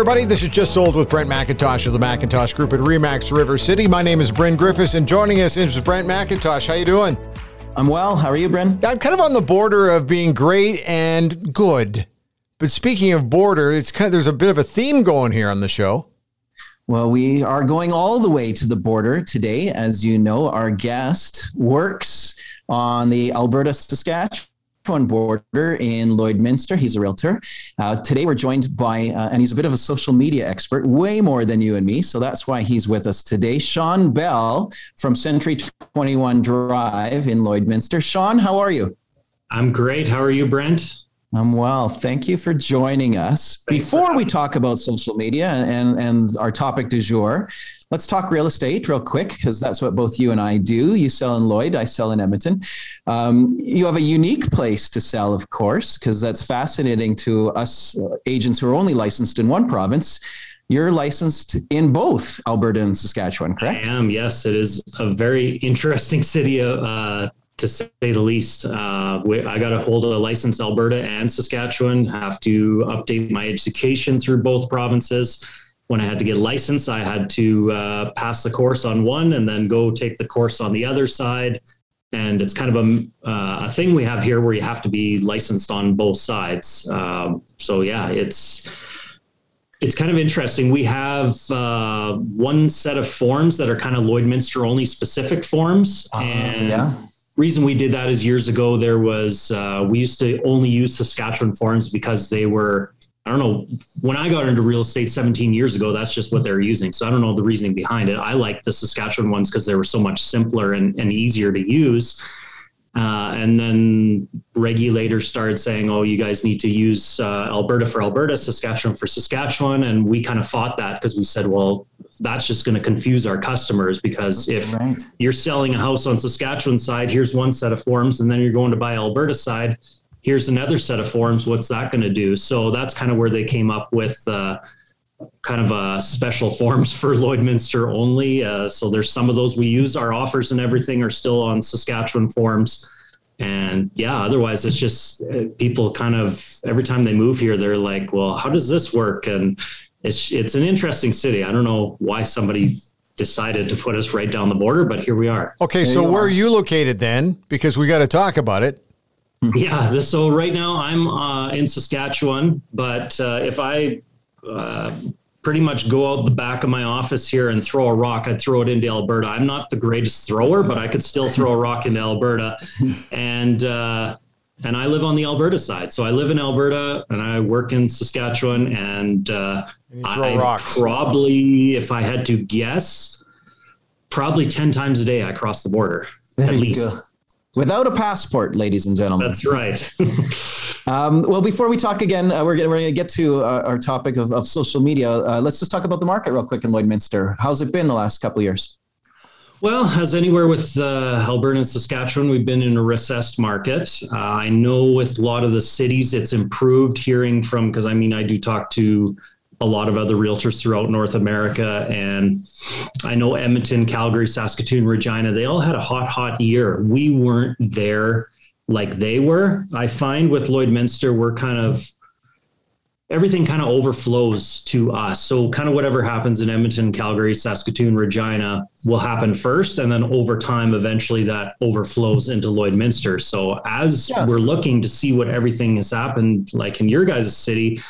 everybody. This is Just Sold with Brent McIntosh of the McIntosh Group at Remax River City. My name is Bryn Griffiths, and joining us is Brent McIntosh. How you doing? I'm well. How are you, Bryn? I'm kind of on the border of being great and good. But speaking of border, it's kind of there's a bit of a theme going here on the show. Well, we are going all the way to the border today. As you know, our guest works on the Alberta Saskatchewan border in Lloydminster. He's a realtor. Uh, today we're joined by, uh, and he's a bit of a social media expert, way more than you and me. So that's why he's with us today. Shawn Bell from Century 21 Drive in Lloydminster. Shawn, how are you? I'm great. How are you, Brent? I'm well. Thank you for joining us. Thanks Before we talk about social media and, and our topic du jour, let's talk real estate real quick because that's what both you and I do. You sell in Lloyd, I sell in Edmonton. Um, you have a unique place to sell, of course, because that's fascinating to us uh, agents who are only licensed in one province. You're licensed in both Alberta and Saskatchewan, correct? I am. Yes, it is a very interesting city uh, to say the least. Uh, I got to hold a license Alberta and Saskatchewan, have to update my education through both provinces. When I had to get licensed, I had to uh, pass the course on one and then go take the course on the other side. And it's kind of a, uh, a thing we have here where you have to be licensed on both sides. Um, so, yeah, it's it's kind of interesting. We have uh, one set of forms that are kind of Lloydminster only specific forms, uh, and yeah reason we did that is years ago there was uh, we used to only use Saskatchewan forms because they were I don't know when I got into real estate 17 years ago that's just what they're using so I don't know the reasoning behind it I like the Saskatchewan ones because they were so much simpler and, and easier to use uh, and then regulators started saying, oh, you guys need to use uh, Alberta for Alberta, Saskatchewan for Saskatchewan. And we kind of fought that because we said, well, that's just going to confuse our customers because if right. you're selling a house on Saskatchewan side, here's one set of forms, and then you're going to buy Alberta side, here's another set of forms. What's that going to do? So that's kind of where they came up with. Uh, kind of uh, special forms for Lloydminster only. Uh, so there's some of those we use. Our offers and everything are still on Saskatchewan forms. And yeah, otherwise it's just uh, people kind of every time they move here, they're like, well, how does this work? And it's it's an interesting city. I don't know why somebody decided to put us right down the border, but here we are. Okay, there so where are. are you located then? Because we got to talk about it. Yeah, this, so right now I'm uh, in Saskatchewan, but uh, if I uh, pretty much go out the back of my office here and throw a rock. I'd throw it into Alberta. I'm not the greatest thrower, but I could still throw a rock into Alberta. And uh, and I live on the Alberta side. So I live in Alberta and I work in Saskatchewan. And uh, I rocks. probably, if I had to guess, probably 10 times a day I cross the border there at least. Go. Without a passport, ladies and gentlemen. That's right. Um, well, before we talk again, uh, we're going to get to uh, our topic of, of social media. Uh, let's just talk about the market real quick in Lloydminster. How's it been the last couple years? Well, as anywhere with uh, Alberta and Saskatchewan, we've been in a recessed market. Uh, I know with a lot of the cities, it's improved. Hearing from because I mean, I do talk to a lot of other realtors throughout North America, and I know Edmonton, Calgary, Saskatoon, Regina. They all had a hot, hot year. We weren't there like they were. I find with Lloydminster, we're kind of everything kind of overflows to us. So kind of whatever happens in Edmonton, Calgary, Saskatoon, Regina will happen first. And then over time, eventually that overflows into Lloydminster. So as yeah. we're looking to see what everything has happened, like in your guys' city,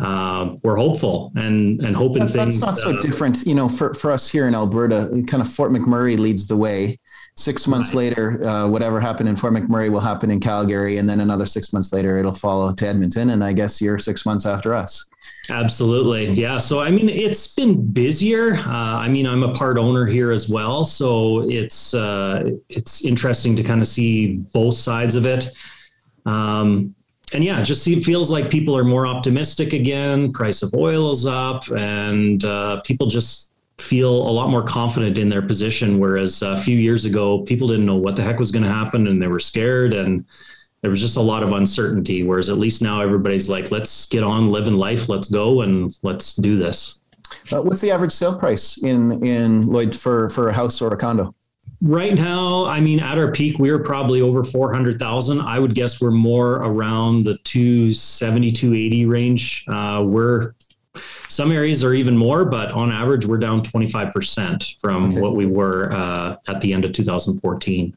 uh, we're hopeful and and hoping that's, things. That's not uh, so different, you know. For for us here in Alberta, kind of Fort McMurray leads the way, Six months right. later, uh, whatever happened in Fort McMurray will happen in Calgary, and then another six months later, it'll follow to Edmonton. And I guess you're six months after us. Absolutely. Yeah. So, I mean, it's been busier. Uh, I mean, I'm a part owner here as well. So it's, uh, it's interesting to kind of see both sides of it. Um, and yeah, just see, it feels like people are more optimistic again. Price of oil is up and uh, people just feel a lot more confident in their position. Whereas a few years ago, people didn't know what the heck was going to happen and they were scared and there was just a lot of uncertainty. Whereas at least now everybody's like, let's get on living life, let's go and let's do this. Uh, what's the average sale price in in Lloyd for for a house or a condo? Right now, I mean, at our peak, we were probably over 400,000. I would guess we're more around the 270, 280 range. Uh, we're some areas are even more, but on average, we're down 25% from okay. what we were uh, at the end of 2014.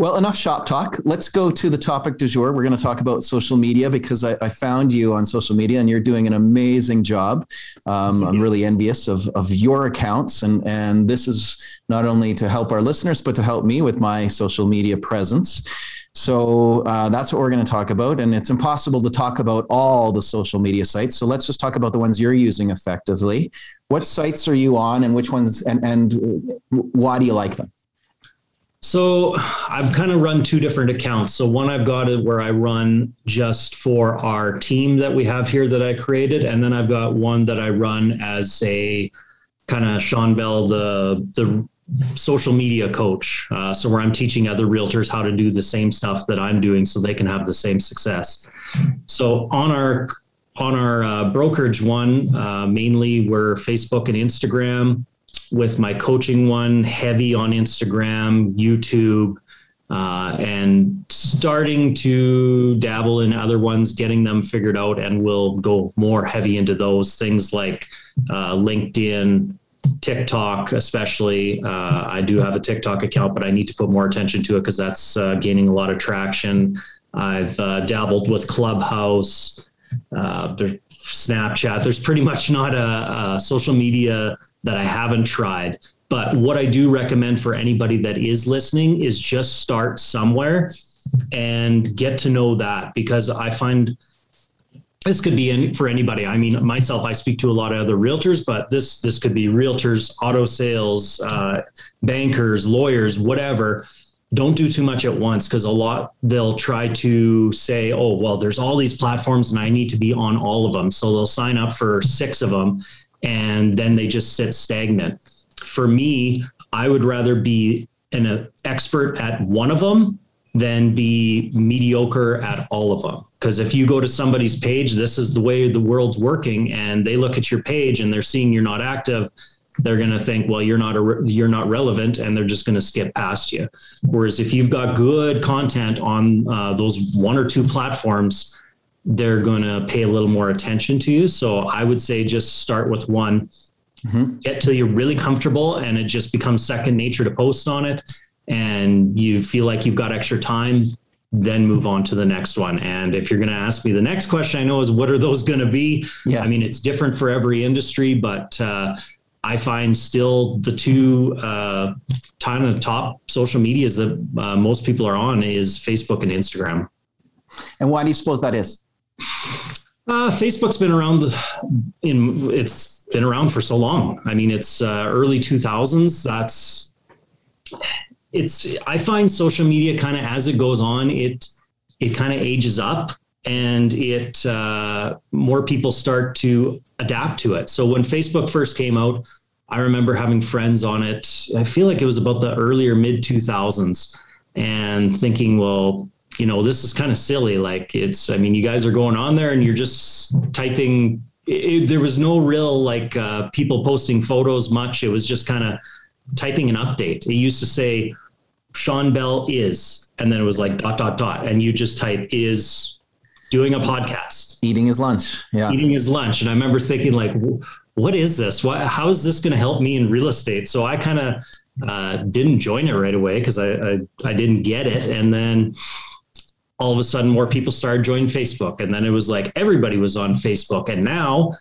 Well, enough shop talk. Let's go to the topic du jour. We're going to talk about social media because I, I found you on social media and you're doing an amazing job. Um, I'm really envious of, of your accounts. And, and this is not only to help our listeners, but to help me with my social media presence. So uh, that's what we're going to talk about. And it's impossible to talk about all the social media sites. So let's just talk about the ones you're using effectively. What sites are you on and which ones, and, and why do you like them? So I've kind of run two different accounts. So one I've got it where I run just for our team that we have here that I created, and then I've got one that I run as a kind of Shawn Bell, the the social media coach. Uh, so where I'm teaching other realtors how to do the same stuff that I'm doing, so they can have the same success. So on our on our uh, brokerage one, uh, mainly we're Facebook and Instagram with my coaching one, heavy on Instagram, YouTube, uh, and starting to dabble in other ones, getting them figured out, and we'll go more heavy into those things like uh, LinkedIn, TikTok, especially. Uh, I do have a TikTok account, but I need to put more attention to it because that's uh, gaining a lot of traction. I've uh, dabbled with Clubhouse. Uh, Snapchat. There's pretty much not a, a social media that I haven't tried. But what I do recommend for anybody that is listening is just start somewhere and get to know that because I find this could be any, for anybody. I mean, myself, I speak to a lot of other realtors, but this this could be realtors, auto sales, uh, bankers, lawyers, whatever. Don't do too much at once because a lot they'll try to say, "Oh, well, there's all these platforms, and I need to be on all of them." So they'll sign up for six of them, and then they just sit stagnant. For me, I would rather be an uh, expert at one of them than be mediocre at all of them. Because if you go to somebody's page, this is the way the world's working, and they look at your page and they're seeing you're not active, they're going to think, well, you're not a, you're not relevant, and they're just going to skip past you. Whereas if you've got good content on uh, those one or two platforms, they're going to pay a little more attention to you. So I would say just start with one, mm-hmm. get till you're really comfortable, and it just becomes second nature to post on it. And you feel like you've got extra time, then move on to the next one. And if you're going to ask me the next question, I know is what are those going to be? Yeah. I mean, it's different for every industry, but uh, I find still the two uh, of top social medias that uh, most people are on is Facebook and Instagram. And why do you suppose that is? Uh, Facebook's been around in it's been around for so long. I mean, it's uh, early 2000s. That's it's. I find social media kind of as it goes on, it it kind of ages up, and it uh, more people start to adapt to it. So when Facebook first came out, I remember having friends on it. I feel like it was about the earlier mid 2000s, and thinking, well, you know, this is kind of silly. Like it's, I mean, you guys are going on there and you're just typing. It, there was no real like uh, people posting photos much. It was just kind of typing an update. It used to say Shawn Bell is, and then it was like dot dot dot, and you just type is doing a podcast, eating his lunch, yeah, eating his lunch. And I remember thinking like, what is this? Why, how is this going to help me in real estate? So I kind of uh, didn't join it right away because I, I I didn't get it, and then all of a sudden more people started joining Facebook. And then it was like everybody was on Facebook. And now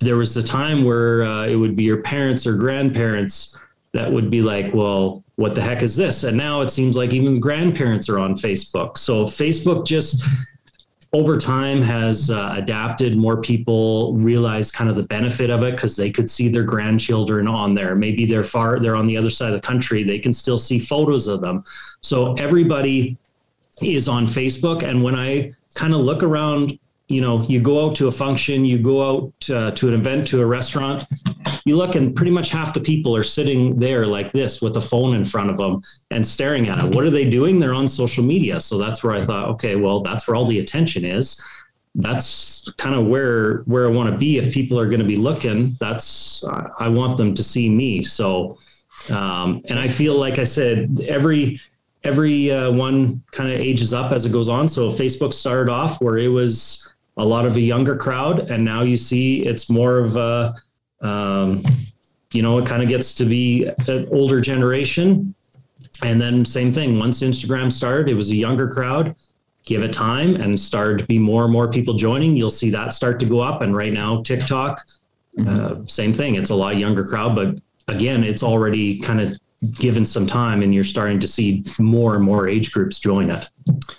there was the time where uh, it would be your parents or grandparents that would be like, well, what the heck is this? And now it seems like even grandparents are on Facebook. So Facebook just over time has uh, adapted. More people realize kind of the benefit of it because they could see their grandchildren on there. Maybe they're far, they're on the other side of the country. They can still see photos of them. So everybody is on Facebook. And when I kind of look around, you know, you go out to a function, you go out uh, to an event, to a restaurant, you look and pretty much half the people are sitting there like this with a phone in front of them and staring at it. What are they doing? They're on social media. So that's where I thought, okay, well, that's where all the attention is. That's kind of where where I want to be. If people are going to be looking, that's I want them to see me. So, um, and I feel like I said every every uh, one kind of ages up as it goes on. So Facebook started off where it was a lot of a younger crowd, and now you see it's more of a, um, you know, it kind of gets to be an older generation. And then same thing. Once Instagram started, it was a younger crowd. Give it time and start to be more and more people joining. You'll see that start to go up. And right now, TikTok, mm-hmm. uh, same thing. It's a lot younger crowd, but again, it's already kind of given some time and you're starting to see more and more age groups join it.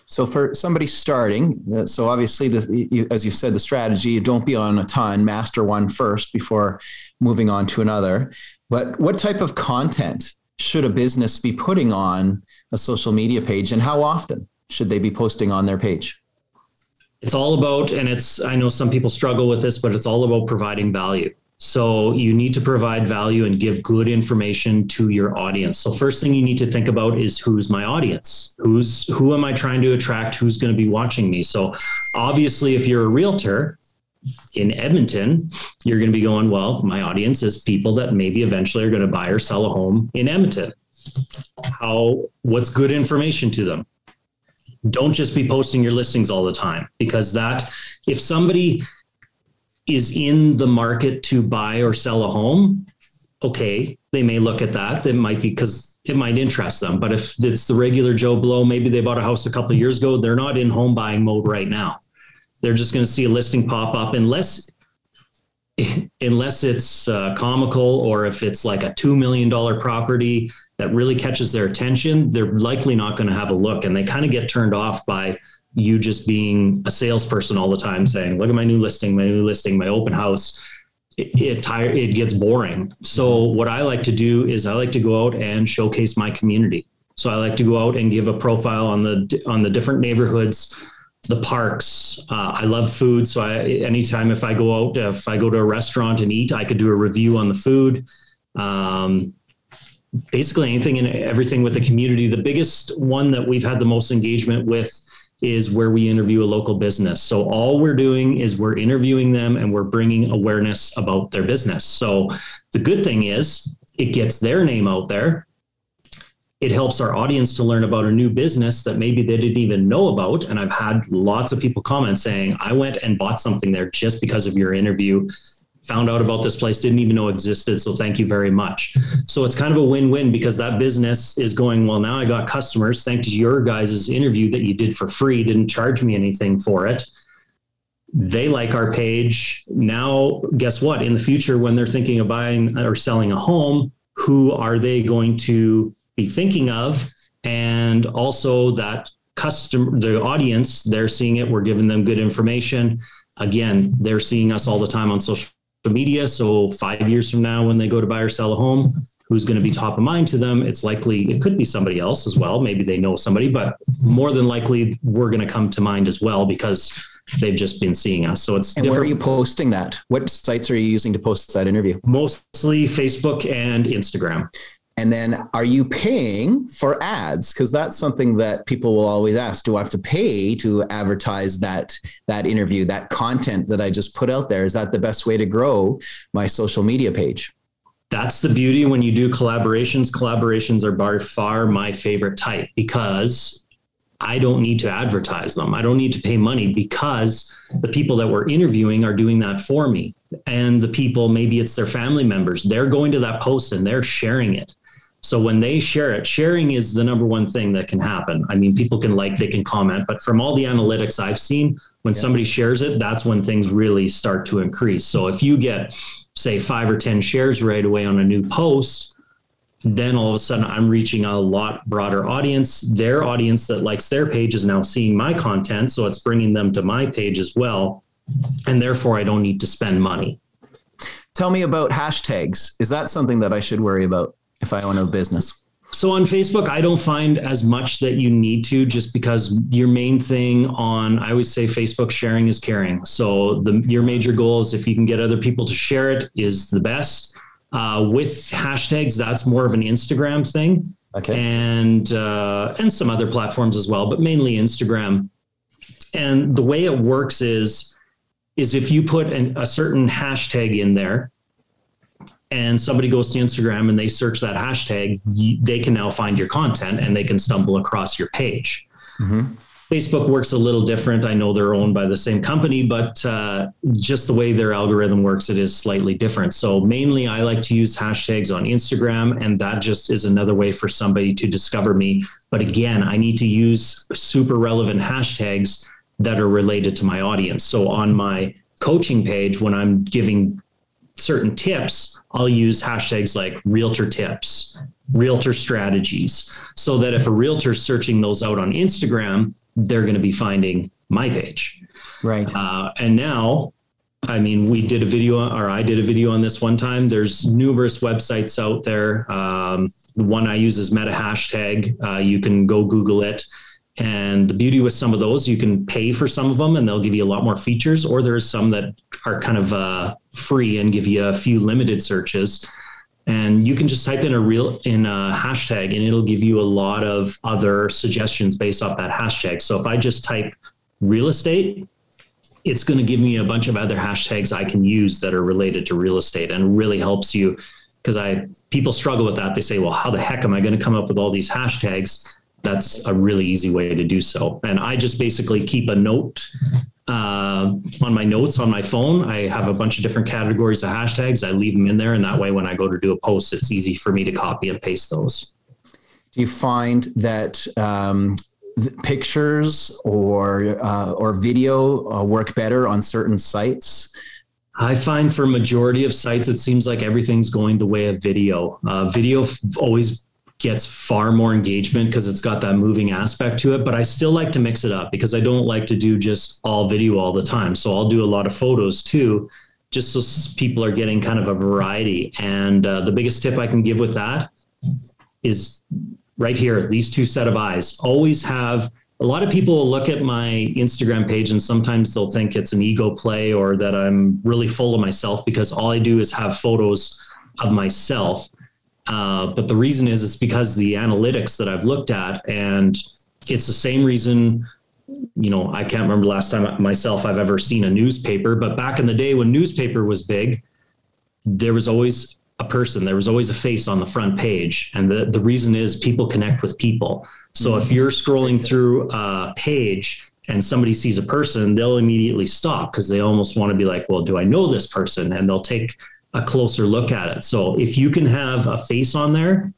So for somebody starting, uh, so obviously, the, you, as you said, the strategy, don't be on a ton, master one first before moving on to another. But what type of content should a business be putting on a social media page and how often should they be posting on their page? It's all about, and it's, I know some people struggle with this, but it's all about providing value. So you need to provide value and give good information to your audience. So first thing you need to think about is who's my audience? Who's who am I trying to attract? Who's going to be watching me? So obviously if you're a realtor in Edmonton, you're going to be going, well, my audience is people that maybe eventually are going to buy or sell a home in Edmonton. How what's good information to them? Don't just be posting your listings all the time because that if somebody is in the market to buy or sell a home, okay, they may look at that. It might be because it might interest them. But if it's the regular Joe Blow, maybe they bought a house a couple of years ago, they're not in home buying mode right now. They're just going to see a listing pop up unless unless it's uh, comical or if it's like a $2 million property that really catches their attention, they're likely not going to have a look and they kind of get turned off by you just being a salesperson all the time saying, look at my new listing, my new listing, my open house. It, it tire it gets boring. So what I like to do is I like to go out and showcase my community. So I like to go out and give a profile on the on the different neighborhoods, the parks. Uh, I love food, so I anytime if I go out, if I go to a restaurant and eat, I could do a review on the food. Um, basically anything and everything with the community. The biggest one that we've had the most engagement with is where we interview a local business. So all we're doing is we're interviewing them and we're bringing awareness about their business. So the good thing is it gets their name out there. It helps our audience to learn about a new business that maybe they didn't even know about. And I've had lots of people comment saying, I went and bought something there just because of your interview found out about this place, didn't even know existed. So thank you very much. So it's kind of a win-win because that business is going, well, now I got customers. Thanks to your guys' interview that you did for free, didn't charge me anything for it. They like our page. Now, guess what? In the future, when they're thinking of buying or selling a home, who are they going to be thinking of? And also that customer, the audience, they're seeing it. We're giving them good information. Again, they're seeing us all the time on social media. So five years from now, when they go to buy or sell a home, who's going to be top of mind to them? It's likely it could be somebody else as well. Maybe they know somebody, but more than likely we're going to come to mind as well because they've just been seeing us. So it's and different. where are you posting that? What sites are you using to post that interview? Mostly Facebook and Instagram. And then are you paying for ads? Because that's something that people will always ask. Do I have to pay to advertise that that interview, that content that I just put out there? Is that the best way to grow my social media page? That's the beauty when you do collaborations. Collaborations are by far my favorite type because I don't need to advertise them. I don't need to pay money because the people that we're interviewing are doing that for me. And the people, maybe it's their family members, they're going to that post and they're sharing it. So when they share it, sharing is the number one thing that can happen. I mean, people can like, they can comment, but from all the analytics I've seen, when yeah. somebody shares it, that's when things really start to increase. So if you get, say, five or 10 shares right away on a new post, then all of a sudden I'm reaching a lot broader audience. Their audience that likes their page is now seeing my content. So it's bringing them to my page as well. And therefore, I don't need to spend money. Tell me about hashtags. Is that something that I should worry about? If I own a business? So on Facebook, I don't find as much that you need to just because your main thing on I always say Facebook sharing is caring. So the your major goal is if you can get other people to share it is the best. Uh, with hashtags, that's more of an Instagram thing. Okay. And uh, and some other platforms as well, but mainly Instagram. And the way it works is is if you put an, a certain hashtag in there, and somebody goes to Instagram and they search that hashtag, they can now find your content and they can stumble across your page. Mm-hmm. Facebook works a little different. I know they're owned by the same company, but uh, just the way their algorithm works, it is slightly different. So mainly, I like to use hashtags on Instagram, and that just is another way for somebody to discover me. But again, I need to use super relevant hashtags that are related to my audience. So on my coaching page, when I'm giving certain tips, I'll use hashtags like realtor tips, realtor strategies, so that if a realtor is searching those out on Instagram, they're going to be finding my page. Right. Uh, and now, I mean, we did a video, or I did a video on this one time. There's numerous websites out there. Um, the one I use is Meta hashtag. Uh, you can go Google it. And the beauty with some of those, you can pay for some of them and they'll give you a lot more features, or there's some that are kind of uh, free and give you a few limited searches. And you can just type in a real in a hashtag and it'll give you a lot of other suggestions based off that hashtag. So if I just type real estate, it's going to give me a bunch of other hashtags I can use that are related to real estate and really helps you because I people struggle with that. They say, well, how the heck am I going to come up with all these hashtags? that's a really easy way to do so. And I just basically keep a note uh, on my notes on my phone. I have a bunch of different categories of hashtags. I leave them in there, and that way, when I go to do a post, it's easy for me to copy and paste those. Do you find that um, pictures or uh, or video uh, work better on certain sites? I find for majority of sites, it seems like everything's going the way of video. Uh, video always gets far more engagement because it's got that moving aspect to it. But I still like to mix it up because I don't like to do just all video all the time. So I'll do a lot of photos too, just so people are getting kind of a variety. And uh, the biggest tip I can give with that is right here these two set of eyes. Always have a lot of people will look at my Instagram page and sometimes they'll think it's an ego play or that I'm really full of myself because all I do is have photos of myself uh, but the reason is it's because the analytics that I've looked at, and it's the same reason. You know, I can't remember last time myself I've ever seen a newspaper, but back in the day when newspaper was big, there was always a person, there was always a face on the front page. And the, the reason is people connect with people. So mm-hmm. if you're scrolling through a page and somebody sees a person, they'll immediately stop because they almost want to be like, well, do I know this person? And they'll take a closer look at it. So if you can have a face on there,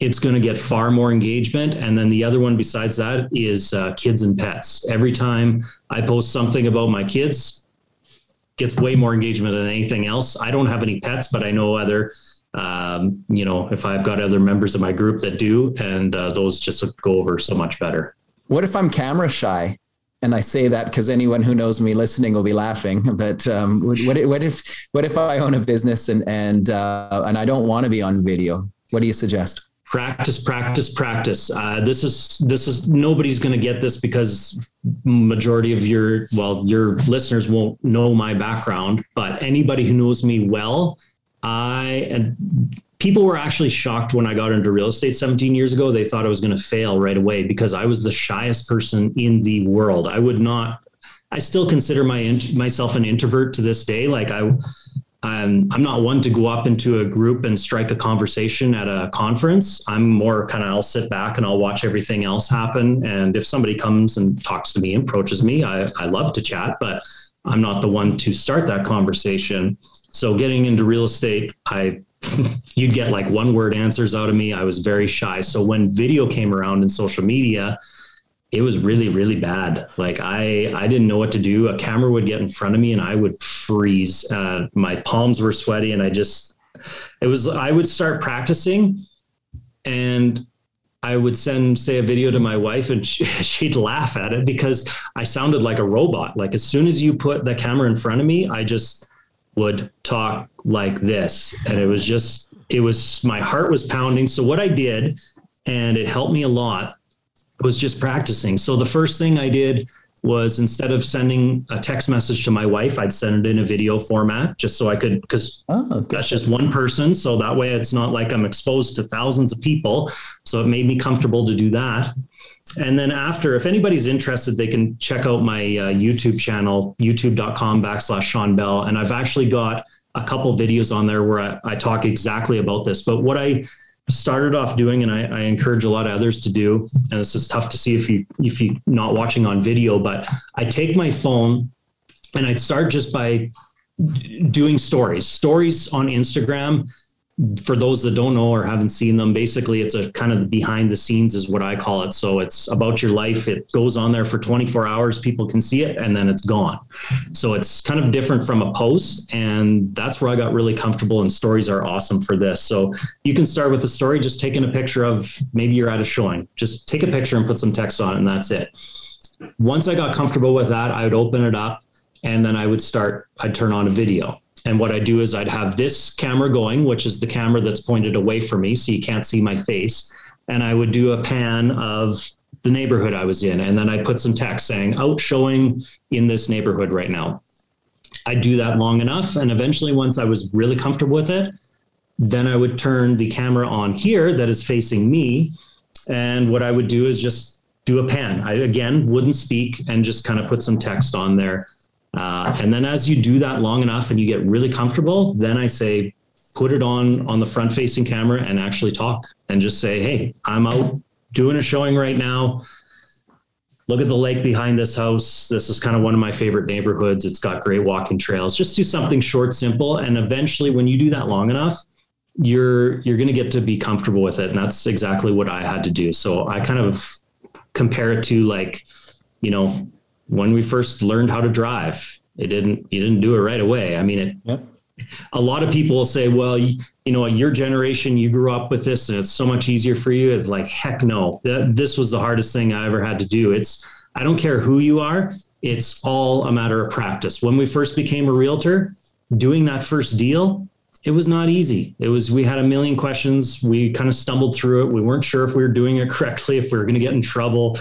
it's going to get far more engagement. And then the other one besides that is uh, kids and pets. Every time I post something about my kids, gets way more engagement than anything else. I don't have any pets, but I know other, um, you know, if I've got other members of my group that do, and uh, those just go over so much better. What if I'm camera shy? And I say that because anyone who knows me listening will be laughing. But um, what, what, if what if I own a business and and uh, and I don't want to be on video? What do you suggest? Practice, practice, practice. Uh, this is this is nobody's going to get this because majority of your well your listeners won't know my background, but anybody who knows me well, I and people were actually shocked when I got into real estate 17 years ago. They thought I was going to fail right away because I was the shyest person in the world. I would not. I still consider my myself an introvert to this day. Like I, I'm, I'm not one to go up into a group and strike a conversation at a conference. I'm more kind of I'll sit back and I'll watch everything else happen. And if somebody comes and talks to me, and approaches me, I, I love to chat, but I'm not the one to start that conversation. So getting into real estate, I you'd get like one word answers out of me. I was very shy. So when video came around in social media, it was really really bad like i i didn't know what to do a camera would get in front of me and i would freeze uh, my palms were sweaty and i just it was i would start practicing and i would send say a video to my wife and she, she'd laugh at it because i sounded like a robot like as soon as you put the camera in front of me i just would talk like this. And it was just, it was, my heart was pounding. So what I did, and it helped me a lot, was just practicing. So the first thing I did was instead of sending a text message to my wife, I'd send it in a video format just so I could, because oh, that's just one person. So that way it's not like I'm exposed to thousands of people. So it made me comfortable to do that. And then after, if anybody's interested, they can check out my uh, YouTube channel, youtube.com backslash Shawn Bell. And I've actually got a couple videos on there where I, I talk exactly about this. But what I started off doing, and I, I, encourage a lot of others to do, and this is tough to see if you if you not watching on video, but I take my phone and I'd start just by doing stories, stories on Instagram for those that don't know or haven't seen them, basically it's a kind of behind the scenes is what I call it. So it's about your life. It goes on there for 24 hours. People can see it and then it's gone. So it's kind of different from a post. And that's where I got really comfortable and stories are awesome for this. So you can start with the story, just taking a picture of maybe you're at a showing, just take a picture and put some text on it and that's it. Once I got comfortable with that, I would open it up and then I would start, I'd turn on a video and what I do is I'd have this camera going, which is the camera that's pointed away from me, so you can't see my face. And I would do a pan of the neighborhood I was in. And then I put some text saying, out showing in this neighborhood right now. I do that long enough. And eventually, once I was really comfortable with it, then I would turn the camera on here that is facing me. And what I would do is just do a pan. I, again, wouldn't speak and just kind of put some text on there. Uh, and then as you do that long enough and you get really comfortable, then I say, put it on on the front facing camera and actually talk and just say, hey, I'm out doing a showing right now. Look at the lake behind this house. This is kind of one of my favorite neighborhoods. It's got great walking trails. Just do something short, simple, and eventually, when you do that long enough, you're you're going to get to be comfortable with it. And that's exactly what I had to do. So I kind of compare it to like, you know, when we first learned how to drive. It didn't you didn't do it right away. I mean, it, yep. a lot of people will say, well, you, you, know, your generation, you grew up with this and it's so much easier for you. It's like, heck no, that, this was the hardest thing I ever had to do. It's, I don't care who you are. It's all a matter of practice. When we first became a realtor, doing that first deal, it was not easy. It was, we had a million questions. We kind of stumbled through it. We weren't sure if we were doing it correctly, if we were going to get in trouble.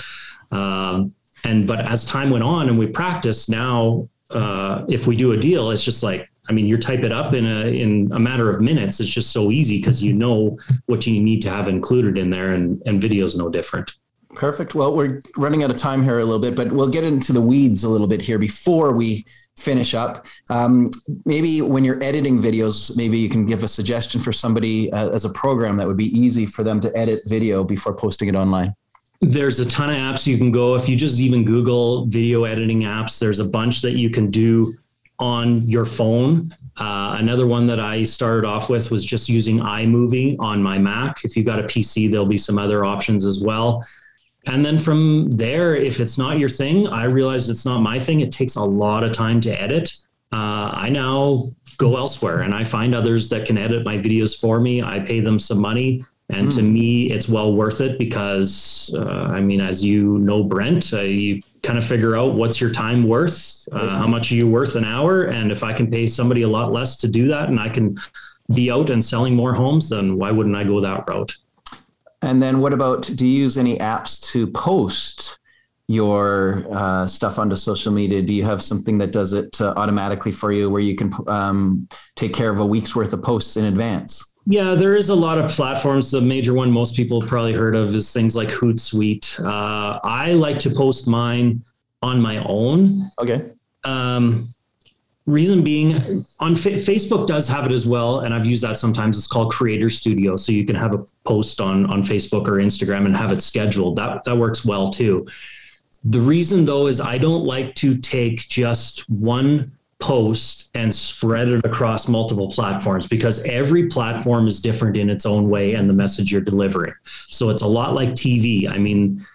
Um, and but as time went on and we practiced now uh, if we do a deal it's just like i mean you type it up in a in a matter of minutes. It's just so easy because you know what you need to have included in there and and video's no different. Perfect. Well we're running out of time here a little bit but we'll get into the weeds a little bit here before we finish up. Um, maybe when you're editing videos maybe you can give a suggestion for somebody uh, as a program that would be easy for them to edit video before posting it online there's a ton of apps you can go. If you just even Google video editing apps, there's a bunch that you can do on your phone. Uh, another one that I started off with was just using iMovie on my Mac. If you've got a PC, there'll be some other options as well. And then from there, if it's not your thing, I realized it's not my thing. It takes a lot of time to edit. Uh, I now go elsewhere and I find others that can edit my videos for me. I pay them some money and mm. to hmm. me, it's well worth it because, uh, I mean, as you know, Brent, uh, you kind of figure out what's your time worth, uh, how much are you worth an hour. And if I can pay somebody a lot less to do that and I can be out and selling more homes, then why wouldn't I go that route? And then what about do you use any apps to post your uh, stuff onto social media? Do you have something that does it uh, automatically for you where you can um, take care of a week's worth of posts in advance? Yeah, there is a lot of platforms. The major one most people probably heard of is things like Hootsuite. Uh, I like to post mine on my own. Okay. Um, reason being, on Fa- Facebook does have it as well, and I've used that sometimes. It's called Creator Studio, so you can have a post on on Facebook or Instagram and have it scheduled. That that works well too. The reason though is I don't like to take just one post and spread it across multiple platforms because every platform is different in its own way and the message you're delivering. So it's a lot like TV. I mean,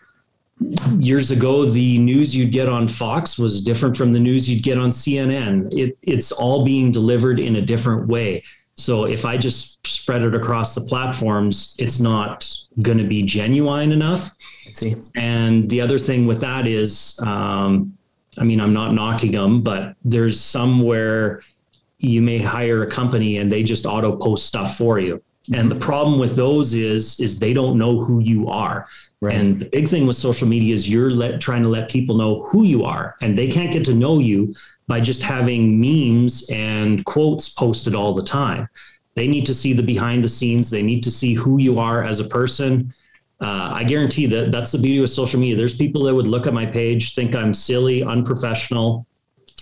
years ago, the news you'd get on Fox was different from the news you'd get on CNN. It, it's all being delivered in a different way. So if I just spread it across the platforms, it's not going to be genuine enough. See. And the other thing with that is, um, I mean, I'm not knocking them, but there's somewhere you may hire a company and they just auto post stuff for you. Mm-hmm. And the problem with those is is they don't know who you are. Right. And the big thing with social media is you're let, trying to let people know who you are, and they can't get to know you by just having memes and quotes posted all the time. They need to see the behind the scenes. They need to see who you are as a person uh, I guarantee that that's the beauty of social media. There's people that would look at my page, think I'm silly, unprofessional,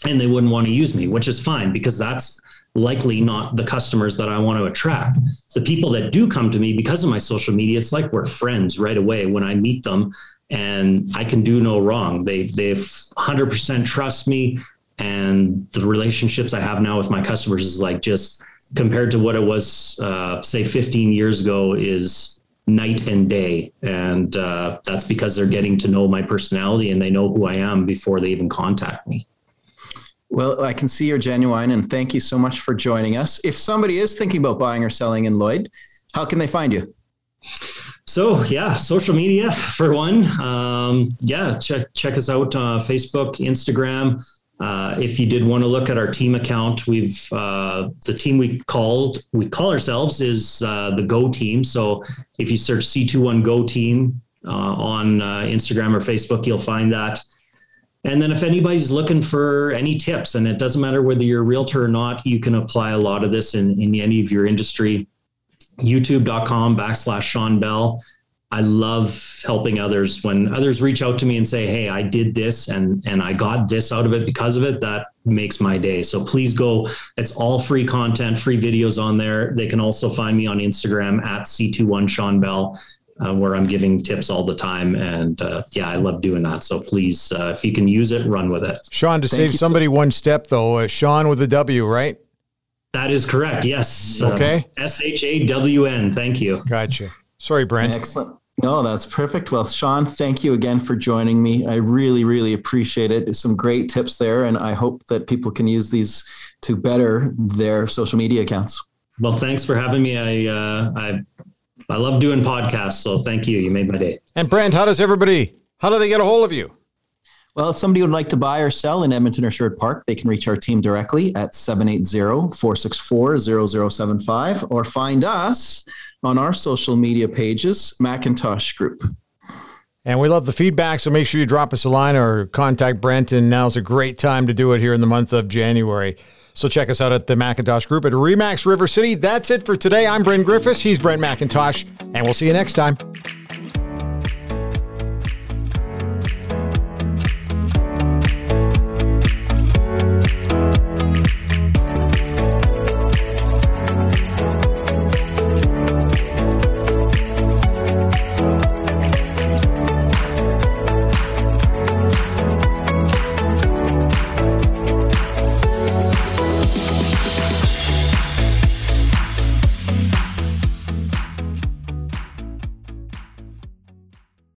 and they wouldn't want to use me, which is fine because that's likely not the customers that I want to attract. The people that do come to me because of my social media, it's like we're friends right away when I meet them and I can do no wrong. They they've 100% trust me and the relationships I have now with my customers is like just compared to what it was uh, say 15 years ago is night and day and uh, that's because they're getting to know my personality and they know who I am before they even contact me. Well, I can see you're genuine, and thank you so much for joining us. If somebody is thinking about buying or selling in Lloyd, how can they find you? So yeah, social media for one. Um, yeah, check check us out uh, Facebook, Instagram. Uh, if you did want to look at our team account, we've uh, the team we called we call ourselves is uh, the Go Team. So if you search C21 Go Team uh, on uh, Instagram or Facebook, you'll find that. And then if anybody's looking for any tips, and it doesn't matter whether you're a realtor or not, you can apply a lot of this in, in any of your industry. YouTube.com backslash Shawn Bell. I love helping others when others reach out to me and say, Hey, I did this and, and I got this out of it because of it. That makes my day. So please go. It's all free content, free videos on there. They can also find me on Instagram at C21 Shawn Bell uh, where I'm giving tips all the time. And uh, yeah, I love doing that. So please, uh, if you can use it, run with it. Shawn, to Thank save somebody so- one step though, uh, Shawn with a W, right? That is correct. Yes. Uh, okay. S H A W N. Thank you. Gotcha. Sorry, Brent. Excellent. No, that's perfect. Well, Shawn, thank you again for joining me. I really, really appreciate it. some great tips there, and I hope that people can use these to better their social media accounts. Well, thanks for having me. I uh, I I love doing podcasts, so thank you. You made my day. And Brent, how does everybody? How do they get a hold of you? Well, if somebody would like to buy or sell in Edmonton or Sherwood Park, they can reach our team directly at 780-464-0075 or find us on our social media pages, McIntosh Group. And we love the feedback, so make sure you drop us a line or contact Brent. And now's a great time to do it here in the month of January. So check us out at the McIntosh Group at Remax River City. That's it for today. I'm Brent Griffiths. He's Brent McIntosh, and we'll see you next time.